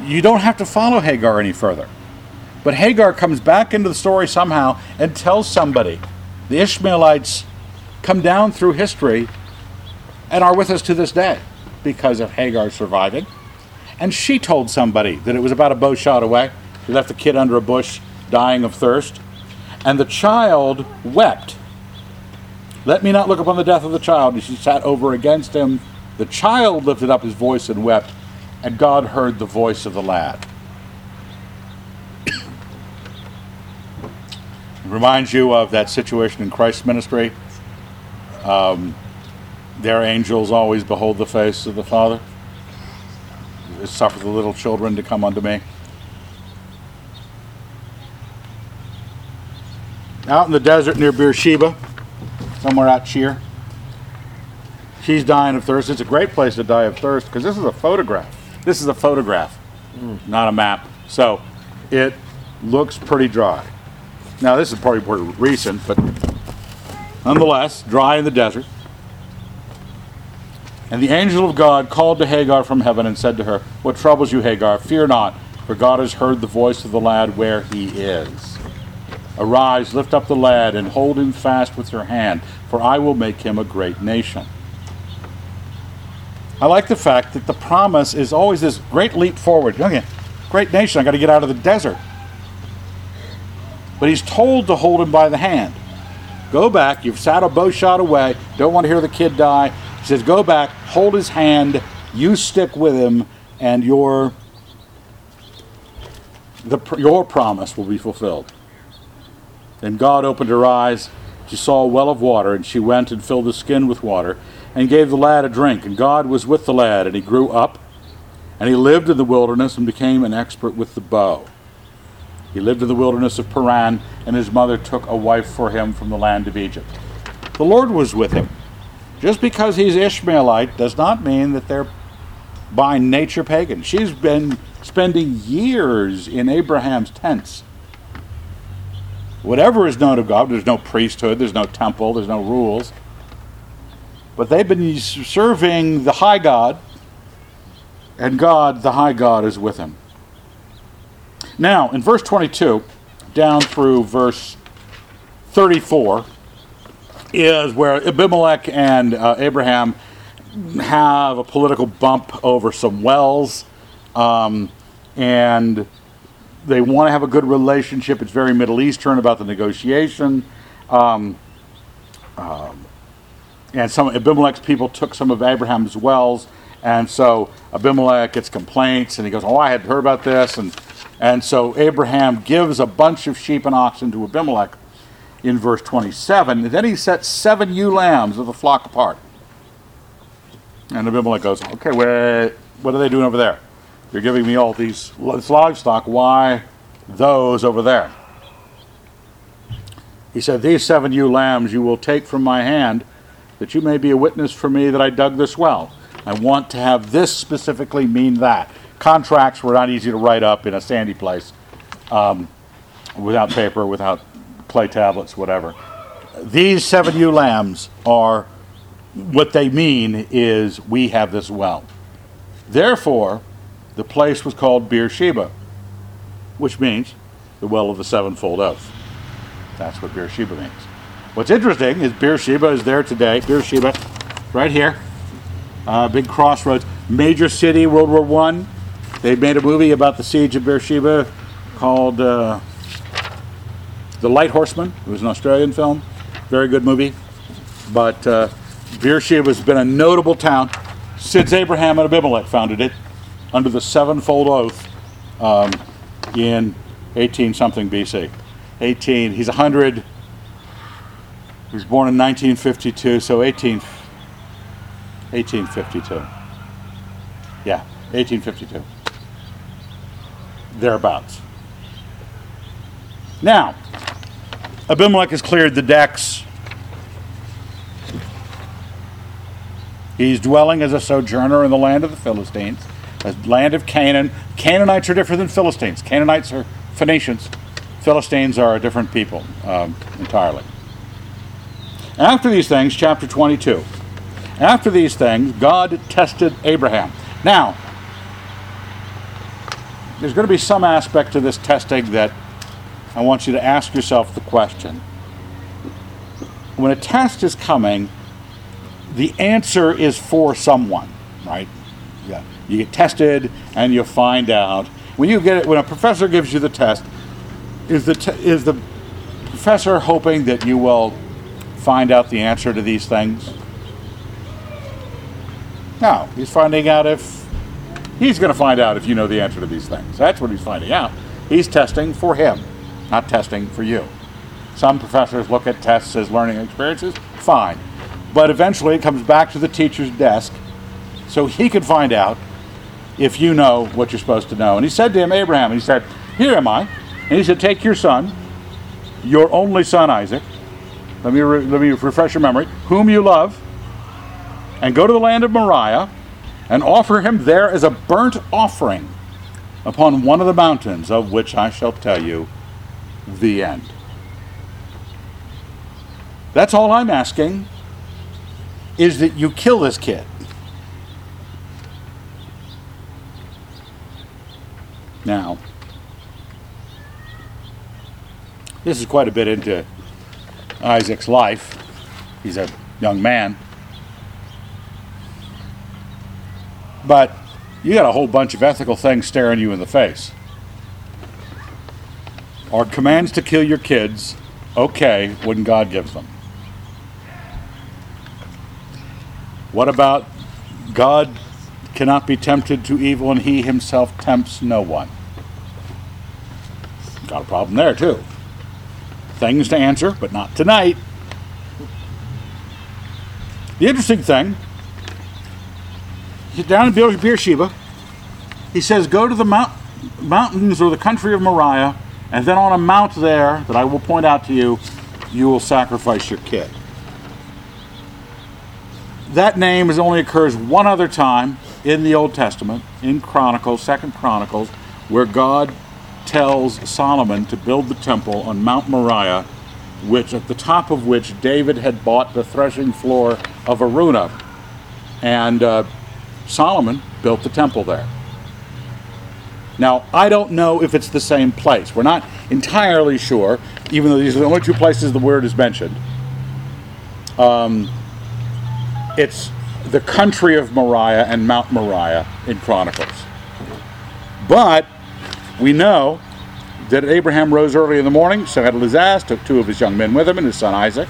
You don't have to follow Hagar any further. But Hagar comes back into the story somehow and tells somebody. The Ishmaelites come down through history and are with us to this day because of Hagar surviving And she told somebody that it was about a bow shot away. She left the kid under a bush, dying of thirst. And the child wept. Let me not look upon the death of the child. And she sat over against him. The child lifted up his voice and wept, and God heard the voice of the lad. it reminds you of that situation in Christ's ministry. Um, their angels always behold the face of the Father. Suffer the little children to come unto me. Out in the desert near Beersheba, somewhere out here, she's dying of thirst. It's a great place to die of thirst because this is a photograph. This is a photograph, not a map. So it looks pretty dry. Now, this is probably pretty recent, but nonetheless, dry in the desert. And the angel of God called to Hagar from heaven and said to her, What troubles you, Hagar? Fear not, for God has heard the voice of the lad where he is. Arise, lift up the lad, and hold him fast with your hand, for I will make him a great nation. I like the fact that the promise is always this great leap forward. Okay, great nation, I got to get out of the desert. But he's told to hold him by the hand. Go back, you've sat a bow shot away, don't want to hear the kid die. He says, Go back, hold his hand, you stick with him, and your, the, your promise will be fulfilled. Then God opened her eyes. She saw a well of water, and she went and filled the skin with water, and gave the lad a drink. And God was with the lad, and he grew up, and he lived in the wilderness and became an expert with the bow. He lived in the wilderness of Paran, and his mother took a wife for him from the land of Egypt. The Lord was with him. Just because he's Ishmaelite does not mean that they're by nature pagan. She's been spending years in Abraham's tents. Whatever is known of God, there's no priesthood, there's no temple, there's no rules. But they've been serving the high God, and God, the high God, is with him. Now, in verse 22 down through verse 34 is where Abimelech and uh, Abraham have a political bump over some wells, um, and they want to have a good relationship. It's very Middle Eastern about the negotiation. Um, um, and some Abimelech's people took some of Abraham's wells, and so Abimelech gets complaints, and he goes, "Oh, I had heard about this," and and so Abraham gives a bunch of sheep and oxen to Abimelech in verse 27. And then he sets seven ewe lambs of the flock apart. And Abimelech goes, "Okay, wait, what are they doing over there? You're giving me all these this livestock. Why those over there?" He said, "These seven ewe lambs you will take from my hand." that you may be a witness for me that I dug this well. I want to have this specifically mean that. Contracts were not easy to write up in a sandy place um, without paper, without clay tablets, whatever. These seven ewe lambs are what they mean is we have this well. Therefore, the place was called Beersheba, which means the well of the sevenfold oath. That's what Beersheba means. What's interesting is Beersheba is there today. Beersheba, right here, uh, big crossroads, major city, World War One. They made a movie about the siege of Beersheba called uh, The Light Horseman. It was an Australian film, very good movie. But uh, Beersheba has been a notable town since Abraham and Abimelech founded it under the sevenfold oath um, in 18 something BC. 18. He's 100. He was born in 1952, so 18, 1852. Yeah, 1852. Thereabouts. Now, Abimelech has cleared the decks. He's dwelling as a sojourner in the land of the Philistines, the land of Canaan. Canaanites are different than Philistines. Canaanites are Phoenicians. Philistines are a different people um, entirely. After these things, chapter 22. After these things, God tested Abraham. Now, there's going to be some aspect to this testing that I want you to ask yourself the question. When a test is coming, the answer is for someone, right? Yeah. You get tested, and you find out when you get it. When a professor gives you the test, is the t- is the professor hoping that you will find out the answer to these things? No, he's finding out if he's going to find out if you know the answer to these things. That's what he's finding out. He's testing for him, not testing for you. Some professors look at tests as learning experiences, fine. But eventually it comes back to the teacher's desk so he can find out if you know what you're supposed to know. And he said to him, Abraham, he said, Here am I. And he said, Take your son, your only son Isaac. Let me, re- let me refresh your memory, whom you love, and go to the land of Moriah and offer him there as a burnt offering upon one of the mountains of which I shall tell you the end. That's all I'm asking is that you kill this kid. Now, this is quite a bit into Isaac's life. He's a young man. But you got a whole bunch of ethical things staring you in the face. Are commands to kill your kids okay when God gives them? What about God cannot be tempted to evil and he himself tempts no one? Got a problem there too. Things to answer, but not tonight. The interesting thing, down in Beer- Beersheba, he says, Go to the mount, mountains or the country of Moriah, and then on a mount there that I will point out to you, you will sacrifice your kid. That name is only occurs one other time in the Old Testament, in Chronicles, Second Chronicles, where God tells Solomon to build the temple on Mount Moriah, which at the top of which David had bought the threshing floor of Araunah, and uh, Solomon built the temple there. Now, I don't know if it's the same place. We're not entirely sure, even though these are the only two places the word is mentioned. Um, it's the country of Moriah and Mount Moriah in Chronicles. But we know that Abraham rose early in the morning, saddled his ass, took two of his young men with him and his son Isaac,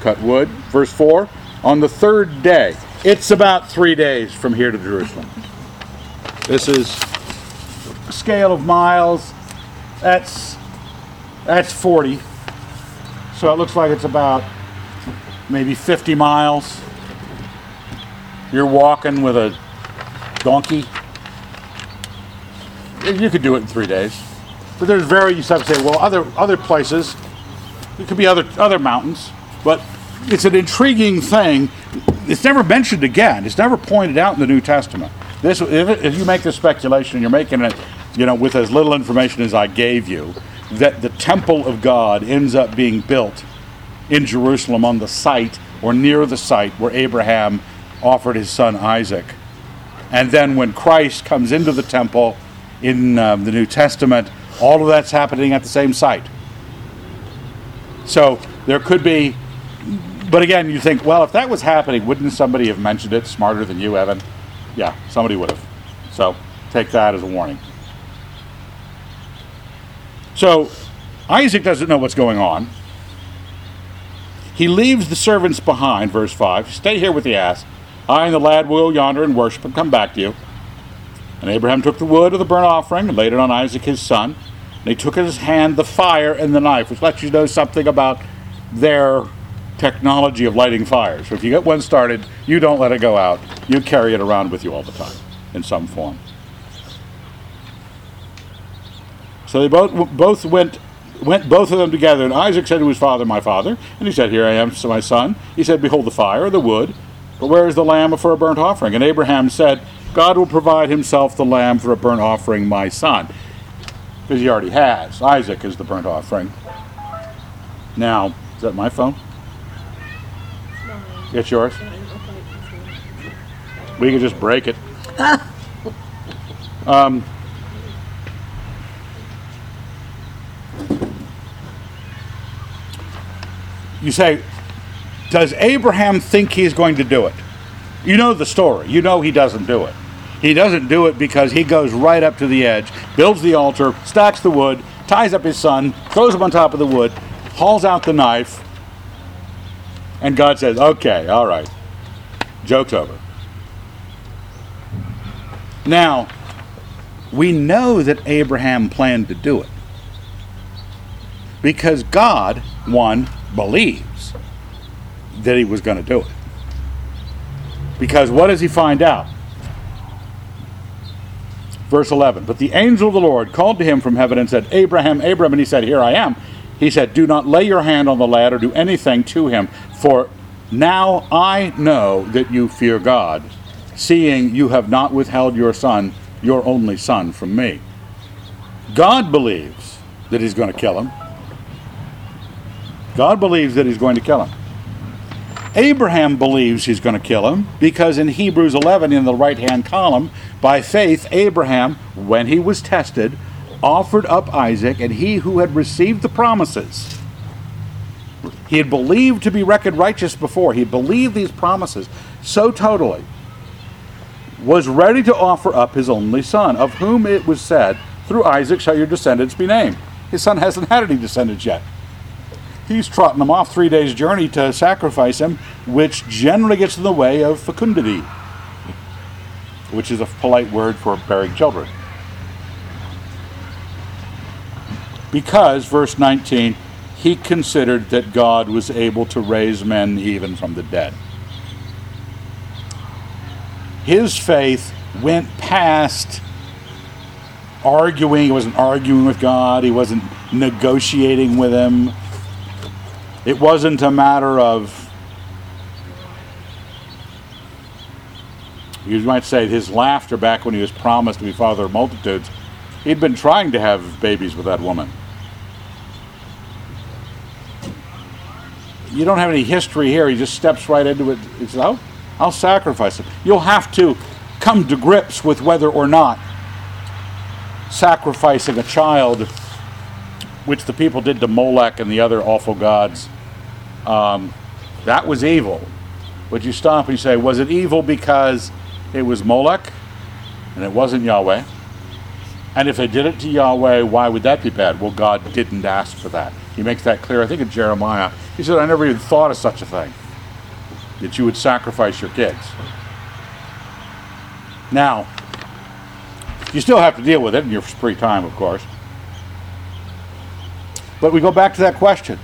cut wood. Verse 4 On the third day, it's about three days from here to Jerusalem. This is scale of miles. That's that's 40. So it looks like it's about maybe 50 miles. You're walking with a donkey. You could do it in three days. But there's very you have to say, well, other other places, it could be other other mountains, but it's an intriguing thing. It's never mentioned again. It's never pointed out in the New Testament. This, if, if you make this speculation, you're making it, you know, with as little information as I gave you, that the temple of God ends up being built in Jerusalem on the site or near the site where Abraham offered his son Isaac. And then when Christ comes into the temple in um, the New Testament, all of that's happening at the same site. So there could be, but again, you think, well, if that was happening, wouldn't somebody have mentioned it smarter than you, Evan? Yeah, somebody would have. So take that as a warning. So Isaac doesn't know what's going on. He leaves the servants behind, verse 5. Stay here with the ass. I and the lad will yonder and worship and come back to you. And Abraham took the wood of the burnt offering and laid it on Isaac his son. And he took in his hand the fire and the knife, which lets you know something about their technology of lighting fires. So if you get one started, you don't let it go out. You carry it around with you all the time in some form. So they both both went went both of them together, and Isaac said to his father, "My father," and he said, "Here I am, so my son." He said, "Behold the fire, the wood, but where is the lamb for a burnt offering?" And Abraham said, "God will provide Himself the lamb for a burnt offering, my son." because he already has. Isaac is the burnt offering. Now, is that my phone? It's yours? We could just break it. um, you say, does Abraham think he's going to do it? You know the story. You know he doesn't do it. He doesn't do it because he goes right up to the edge, builds the altar, stacks the wood, ties up his son, throws him on top of the wood, hauls out the knife, and God says, Okay, all right. Joke's over. Now, we know that Abraham planned to do it because God, one, believes that he was going to do it. Because what does he find out? Verse 11 But the angel of the Lord called to him from heaven and said, Abraham, Abraham, and he said, Here I am. He said, Do not lay your hand on the lad or do anything to him, for now I know that you fear God, seeing you have not withheld your son, your only son, from me. God believes that he's going to kill him. God believes that he's going to kill him. Abraham believes he's going to kill him because in Hebrews 11, in the right hand column, by faith, Abraham, when he was tested, offered up Isaac, and he who had received the promises, he had believed to be reckoned righteous before, he believed these promises so totally, was ready to offer up his only son, of whom it was said, Through Isaac shall your descendants be named. His son hasn't had any descendants yet he's trotting them off three days' journey to sacrifice him, which generally gets in the way of fecundity, which is a polite word for bearing children. Because, verse 19, he considered that God was able to raise men even from the dead. His faith went past arguing. He wasn't arguing with God. He wasn't negotiating with him. It wasn't a matter of, you might say, his laughter back when he was promised to be father of multitudes. He'd been trying to have babies with that woman. You don't have any history here. He just steps right into it. He says, oh, I'll sacrifice him. You'll have to come to grips with whether or not sacrificing a child, which the people did to Molech and the other awful gods, um, that was evil. But you stop and you say, was it evil because it was Molech and it wasn't Yahweh? And if they did it to Yahweh, why would that be bad? Well, God didn't ask for that. He makes that clear, I think in Jeremiah. He said, I never even thought of such a thing, that you would sacrifice your kids. Now, you still have to deal with it in your free time, of course. But we go back to that question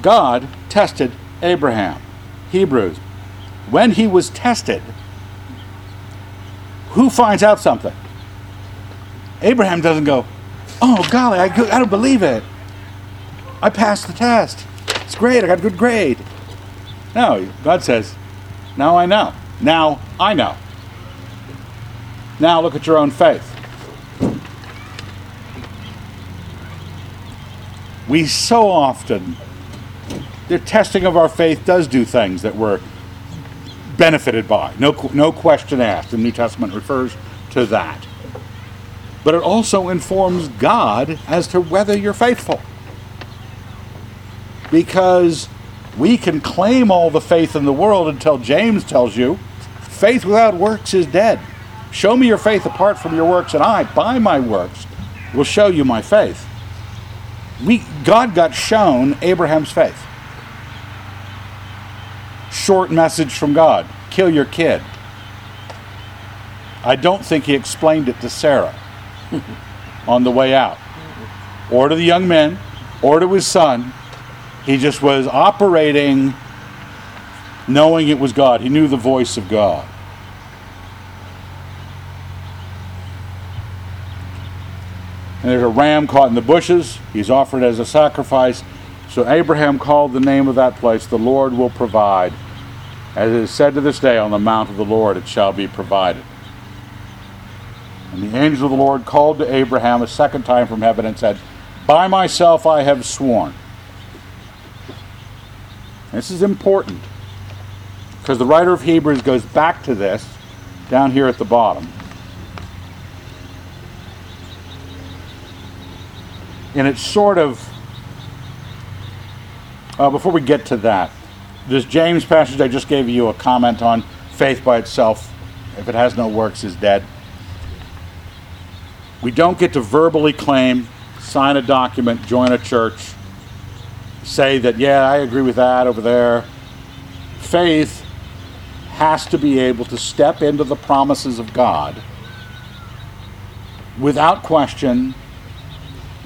God tested Abraham. Hebrews. When he was tested, who finds out something? Abraham doesn't go, Oh, golly, I, I don't believe it. I passed the test. It's great. I got a good grade. No, God says, Now I know. Now I know. Now look at your own faith. We so often, the testing of our faith does do things that we're benefited by. No, no question asked. The New Testament refers to that. But it also informs God as to whether you're faithful. Because we can claim all the faith in the world until James tells you faith without works is dead. Show me your faith apart from your works, and I, by my works, will show you my faith. We, God got shown Abraham's faith. Short message from God kill your kid. I don't think he explained it to Sarah on the way out, or to the young men, or to his son. He just was operating knowing it was God. He knew the voice of God. And there's a ram caught in the bushes. He's offered as a sacrifice. So Abraham called the name of that place, The Lord will provide. As it is said to this day, on the mount of the Lord it shall be provided. And the angel of the Lord called to Abraham a second time from heaven and said, By myself I have sworn. This is important because the writer of Hebrews goes back to this down here at the bottom. And it's sort of, uh, before we get to that, this James passage I just gave you a comment on faith by itself, if it has no works, is dead. We don't get to verbally claim, sign a document, join a church, say that, yeah, I agree with that over there. Faith has to be able to step into the promises of God without question,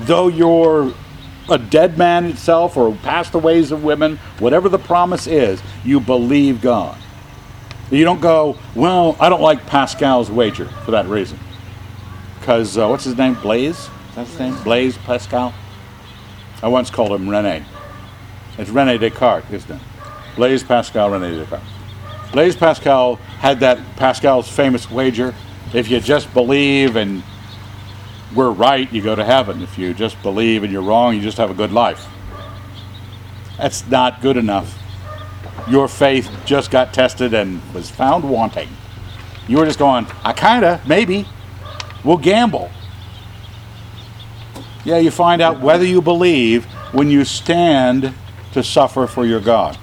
though you're a dead man itself or past the ways of women, whatever the promise is, you believe God. You don't go, well, I don't like Pascal's wager for that reason. Because, uh, what's his name? Blaise? Is that his name? Blaise Pascal? I once called him Rene. It's Rene Descartes, isn't it? Blaise Pascal, Rene Descartes. Blaise Pascal had that Pascal's famous wager if you just believe and we're right, you go to heaven. If you just believe and you're wrong, you just have a good life. That's not good enough. Your faith just got tested and was found wanting. You were just going, I kinda, maybe. We'll gamble. Yeah, you find out whether you believe when you stand to suffer for your God.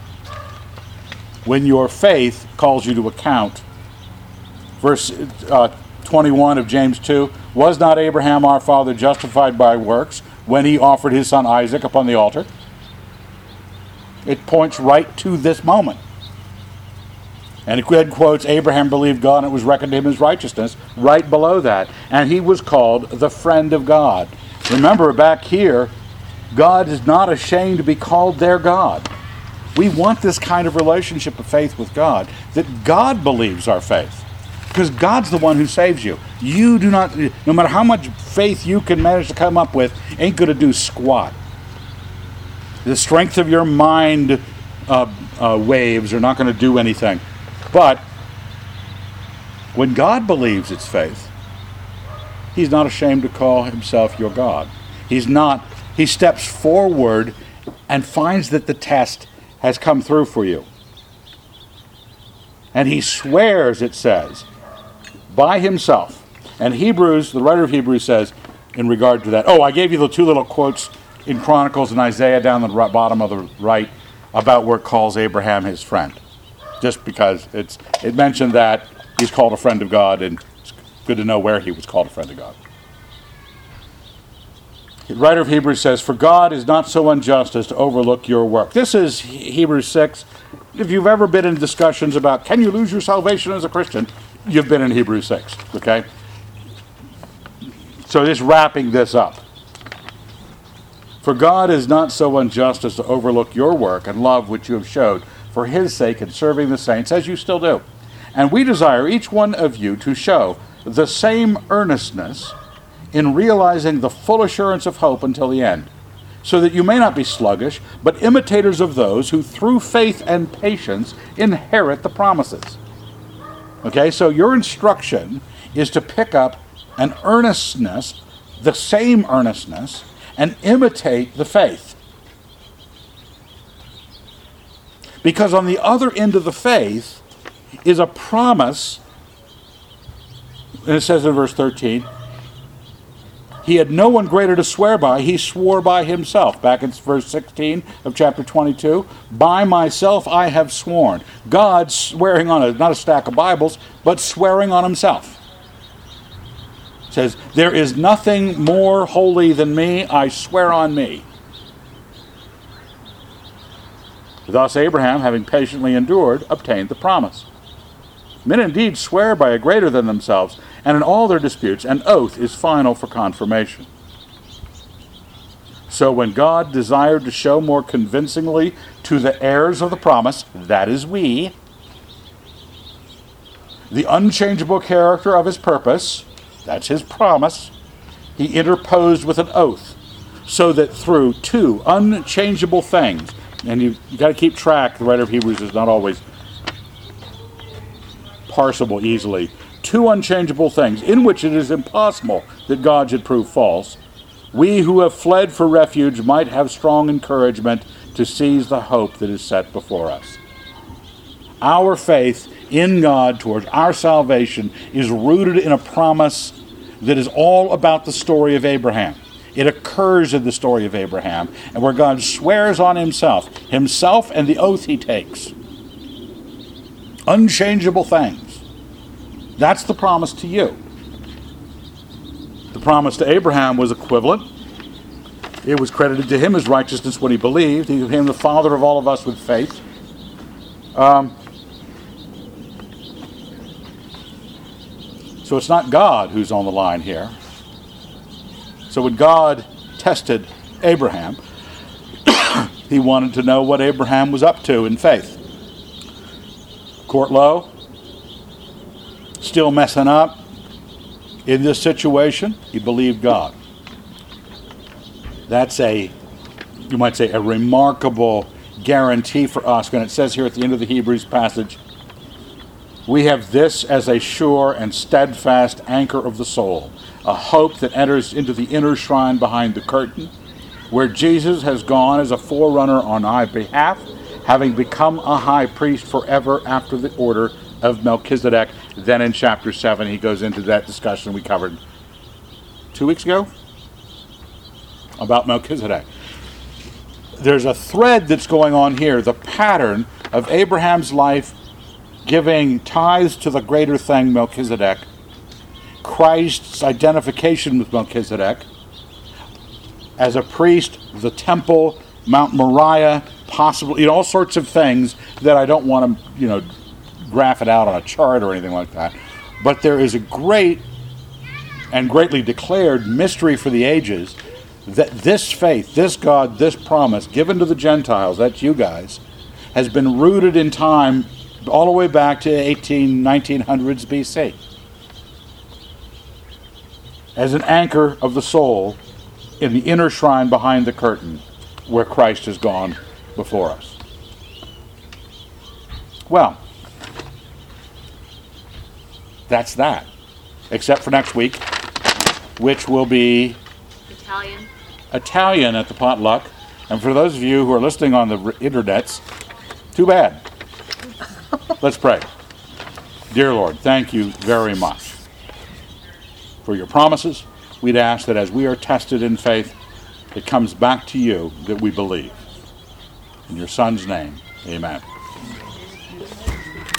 When your faith calls you to account. Verse uh, 21 of James 2 Was not Abraham our father justified by works when he offered his son Isaac upon the altar? It points right to this moment. And it then quotes Abraham believed God and it was reckoned to him as righteousness right below that. And he was called the friend of God. Remember back here, God is not ashamed to be called their God. We want this kind of relationship of faith with God, that God believes our faith. Because God's the one who saves you. You do not, no matter how much faith you can manage to come up with, ain't going to do squat. The strength of your mind uh, uh, waves are not going to do anything. But when God believes it's faith, He's not ashamed to call Himself your God. He's not, He steps forward and finds that the test has come through for you. And He swears, it says, by Himself. And Hebrews, the writer of Hebrews says, in regard to that, oh, I gave you the two little quotes in Chronicles and Isaiah down the bottom of the right about where it calls Abraham his friend just because it's it mentioned that he's called a friend of God, and it's good to know where he was called a friend of God. The writer of Hebrews says, For God is not so unjust as to overlook your work. This is Hebrews 6. If you've ever been in discussions about can you lose your salvation as a Christian, you've been in Hebrews 6, okay? So just wrapping this up. For God is not so unjust as to overlook your work and love which you have showed for his sake in serving the saints, as you still do. And we desire each one of you to show the same earnestness in realizing the full assurance of hope until the end, so that you may not be sluggish, but imitators of those who through faith and patience inherit the promises. Okay, so your instruction is to pick up an earnestness, the same earnestness, and imitate the faith. Because on the other end of the faith is a promise, and it says in verse 13, he had no one greater to swear by, he swore by himself. Back in verse 16 of chapter 22, by myself I have sworn. God swearing on a, not a stack of Bibles, but swearing on himself. It says, There is nothing more holy than me, I swear on me. Thus Abraham, having patiently endured, obtained the promise. Men indeed swear by a greater than themselves, and in all their disputes, an oath is final for confirmation. So when God desired to show more convincingly to the heirs of the promise, that is we, the unchangeable character of his purpose, that's his promise, he interposed with an oath, so that through two unchangeable things, and you, you got to keep track. The writer of Hebrews is not always parsable easily. Two unchangeable things, in which it is impossible that God should prove false. We who have fled for refuge might have strong encouragement to seize the hope that is set before us. Our faith in God towards our salvation is rooted in a promise that is all about the story of Abraham. It occurs in the story of Abraham, and where God swears on himself, himself and the oath he takes. Unchangeable things. That's the promise to you. The promise to Abraham was equivalent. It was credited to him as righteousness when he believed. He became the father of all of us with faith. Um, so it's not God who's on the line here. So when God tested Abraham, he wanted to know what Abraham was up to in faith. Court low, still messing up. In this situation, he believed God. That's a, you might say, a remarkable guarantee for us when it says here at the end of the Hebrews passage, we have this as a sure and steadfast anchor of the soul, a hope that enters into the inner shrine behind the curtain, where Jesus has gone as a forerunner on our behalf, having become a high priest forever after the order of Melchizedek. Then in chapter 7, he goes into that discussion we covered two weeks ago about Melchizedek. There's a thread that's going on here, the pattern of Abraham's life giving tithes to the greater thing, Melchizedek, Christ's identification with Melchizedek, as a priest, the temple, Mount Moriah, possible, you know, all sorts of things that I don't want to, you know, graph it out on a chart or anything like that. But there is a great and greatly declared mystery for the ages that this faith, this God, this promise given to the Gentiles, that's you guys, has been rooted in time all the way back to 18, 1900s BC. As an anchor of the soul in the inner shrine behind the curtain where Christ has gone before us. Well, that's that. Except for next week, which will be Italian. Italian at the potluck. And for those of you who are listening on the internets, too bad. Let's pray. Dear Lord, thank you very much for your promises. We'd ask that as we are tested in faith, it comes back to you that we believe. In your Son's name, amen.